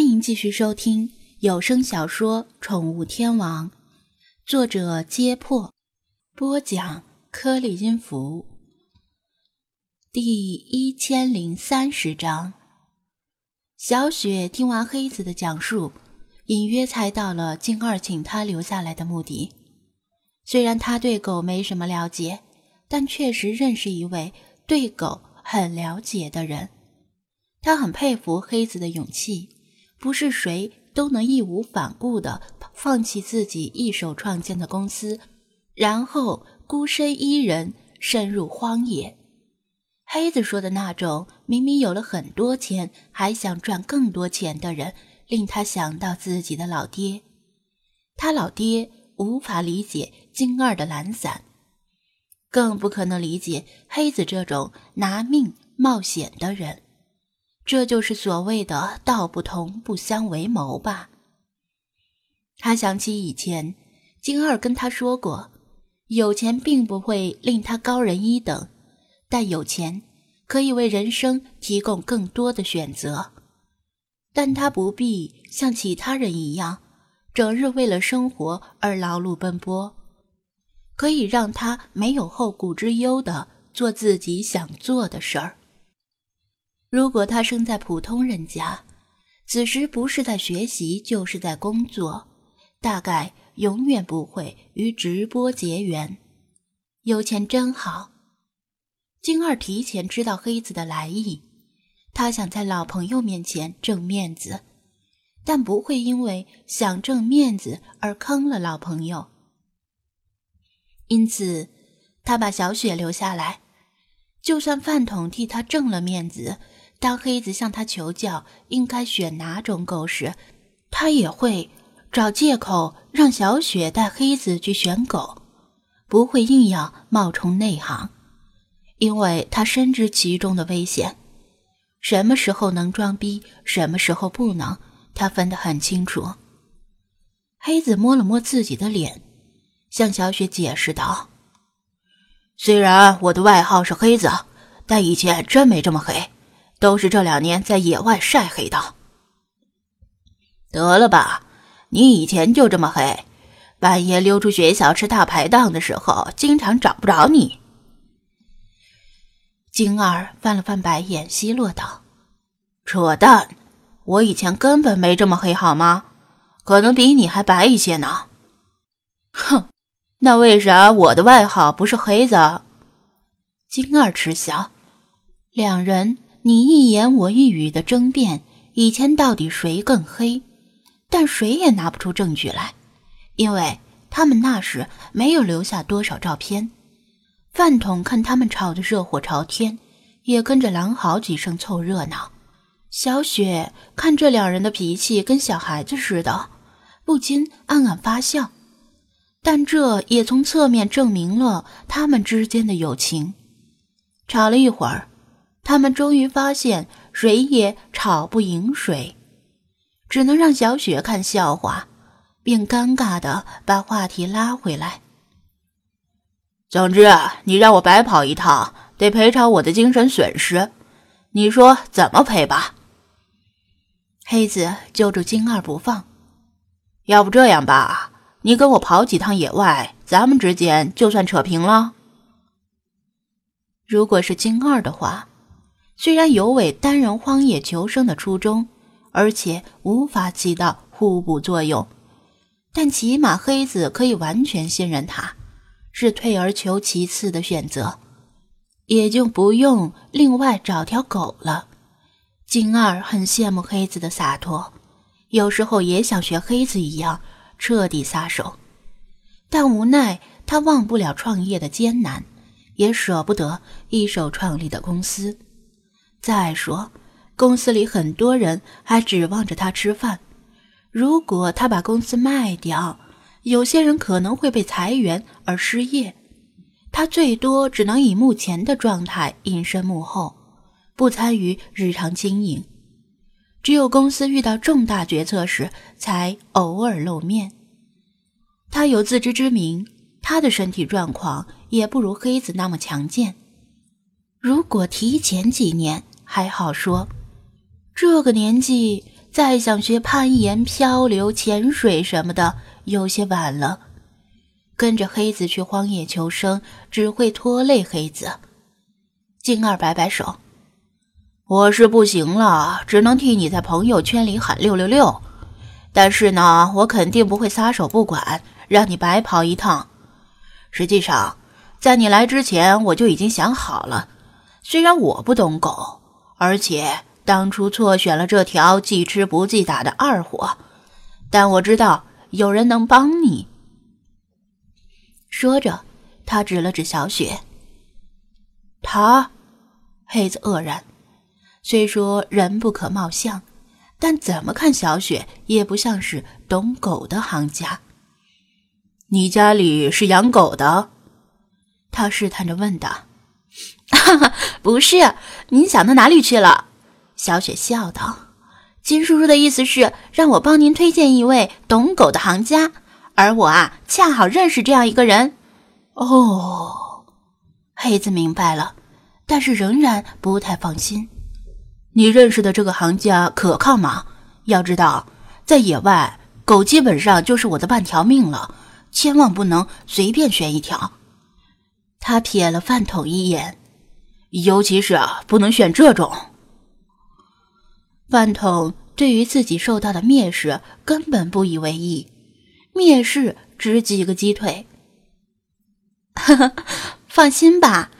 欢迎继续收听有声小说《宠物天王》，作者：揭破，播讲：颗粒音符，第一千零三十章。小雪听完黑子的讲述，隐约猜到了静二请他留下来的目的。虽然他对狗没什么了解，但确实认识一位对狗很了解的人。他很佩服黑子的勇气。不是谁都能义无反顾的放弃自己一手创建的公司，然后孤身一人深入荒野。黑子说的那种明明有了很多钱还想赚更多钱的人，令他想到自己的老爹。他老爹无法理解金二的懒散，更不可能理解黑子这种拿命冒险的人。这就是所谓的“道不同不相为谋”吧。他想起以前金二跟他说过，有钱并不会令他高人一等，但有钱可以为人生提供更多的选择。但他不必像其他人一样，整日为了生活而劳碌奔波，可以让他没有后顾之忧的做自己想做的事儿。如果他生在普通人家，此时不是在学习就是在工作，大概永远不会与直播结缘。有钱真好。金二提前知道黑子的来意，他想在老朋友面前挣面子，但不会因为想挣面子而坑了老朋友。因此，他把小雪留下来，就算饭桶替他挣了面子。当黑子向他求教应该选哪种狗时，他也会找借口让小雪带黑子去选狗，不会硬要冒充内行，因为他深知其中的危险。什么时候能装逼，什么时候不能，他分得很清楚。黑子摸了摸自己的脸，向小雪解释道：“虽然我的外号是黑子，但以前真没这么黑。”都是这两年在野外晒黑的。得了吧，你以前就这么黑，半夜溜出学校吃大排档的时候，经常找不着你。金儿翻了翻白眼，奚落道：“扯淡！我以前根本没这么黑，好吗？可能比你还白一些呢。”哼，那为啥我的外号不是黑子？金儿嗤笑，两人。你一言我一语的争辩，以前到底谁更黑？但谁也拿不出证据来，因为他们那时没有留下多少照片。饭桶看他们吵得热火朝天，也跟着狼嚎几声凑热闹。小雪看这两人的脾气跟小孩子似的，不禁暗暗发笑。但这也从侧面证明了他们之间的友情。吵了一会儿。他们终于发现谁也吵不赢谁，只能让小雪看笑话，并尴尬的把话题拉回来。总之，你让我白跑一趟，得赔偿我的精神损失。你说怎么赔吧？黑子揪住金二不放。要不这样吧，你跟我跑几趟野外，咱们之间就算扯平了。如果是金二的话。虽然有违单人荒野求生的初衷，而且无法起到互补作用，但起码黑子可以完全信任他，是退而求其次的选择，也就不用另外找条狗了。金二很羡慕黑子的洒脱，有时候也想学黑子一样彻底撒手，但无奈他忘不了创业的艰难，也舍不得一手创立的公司。再说，公司里很多人还指望着他吃饭。如果他把公司卖掉，有些人可能会被裁员而失业。他最多只能以目前的状态隐身幕后，不参与日常经营。只有公司遇到重大决策时，才偶尔露面。他有自知之明，他的身体状况也不如黑子那么强健。如果提前几年，还好说，这个年纪再想学攀岩、漂流、潜水什么的，有些晚了。跟着黑子去荒野求生，只会拖累黑子。金二摆摆手：“我是不行了，只能替你在朋友圈里喊六六六。但是呢，我肯定不会撒手不管，让你白跑一趟。实际上，在你来之前，我就已经想好了。虽然我不懂狗，而且当初错选了这条既吃不记打的二货，但我知道有人能帮你。”说着，他指了指小雪。他，黑子愕然。虽说人不可貌相，但怎么看小雪也不像是懂狗的行家。你家里是养狗的？他试探着问道。哈 哈不是，您想到哪里去了？小雪笑道。金叔叔的意思是让我帮您推荐一位懂狗的行家。而我啊，恰好认识这样一个人。哦，黑子明白了，但是仍然不太放心。你认识的这个行家可靠吗？要知道，在野外，狗基本上就是我的半条命了，千万不能随便选一条。他瞥了饭桶一眼，尤其是啊不能选这种。饭桶对于自己受到的蔑视根本不以为意。蔑视只几个鸡腿，放心吧，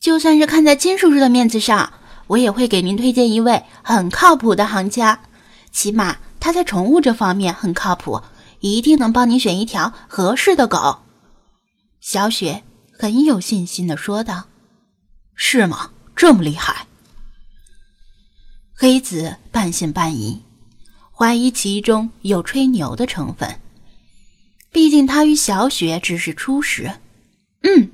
就算是看在金叔叔的面子上，我也会给您推荐一位很靠谱的行家。起码他在宠物这方面很靠谱，一定能帮你选一条合适的狗。小雪很有信心的说道：“是吗？这么厉害？”黑子半信半疑，怀疑其中有吹牛的成分。毕竟他与小雪只是初识。嗯，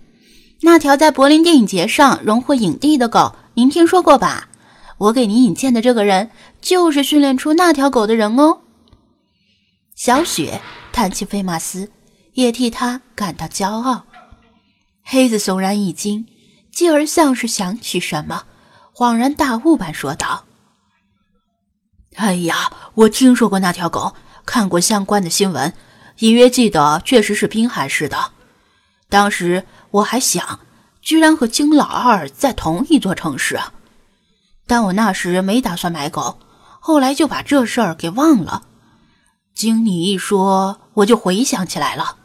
那条在柏林电影节上荣获影帝的狗，您听说过吧？我给您引荐的这个人，就是训练出那条狗的人哦。小雪谈起菲马斯，也替他感到骄傲。黑子悚然一惊，继而像是想起什么，恍然大悟般说道：“哎呀，我听说过那条狗，看过相关的新闻。”隐约记得，确实是滨海市的。当时我还想，居然和金老二在同一座城市。但我那时没打算买狗，后来就把这事儿给忘了。经你一说，我就回想起来了。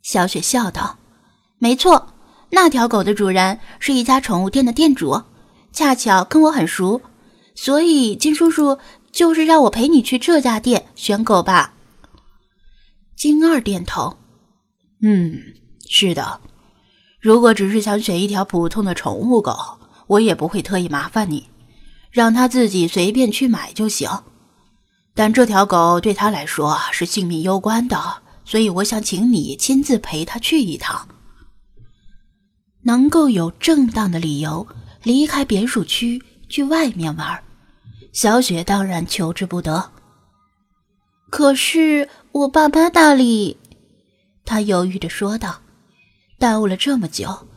小雪笑道：“没错，那条狗的主人是一家宠物店的店主，恰巧跟我很熟，所以金叔叔就是让我陪你去这家店选狗吧。”金二点头，嗯，是的。如果只是想选一条普通的宠物狗，我也不会特意麻烦你，让他自己随便去买就行。但这条狗对他来说是性命攸关的，所以我想请你亲自陪他去一趟。能够有正当的理由离开别墅区去外面玩，小雪当然求之不得。可是。我爸妈那里，他犹豫着说道：“耽误了这么久，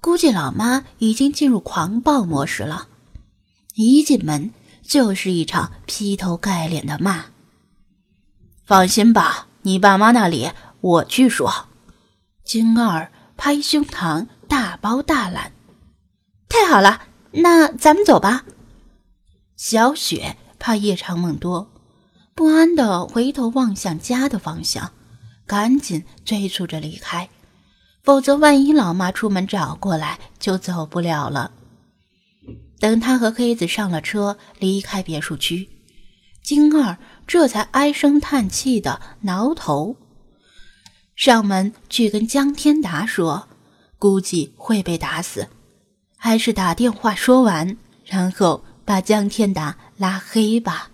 估计老妈已经进入狂暴模式了。一进门就是一场劈头盖脸的骂。”放心吧，你爸妈那里我去说。金二拍胸膛，大包大揽：“太好了，那咱们走吧。”小雪怕夜长梦多。不安的回头望向家的方向，赶紧催促着离开，否则万一老妈出门找过来，就走不了了。等他和黑子上了车，离开别墅区，金二这才唉声叹气的挠头，上门去跟江天达说，估计会被打死，还是打电话说完，然后把江天达拉黑吧。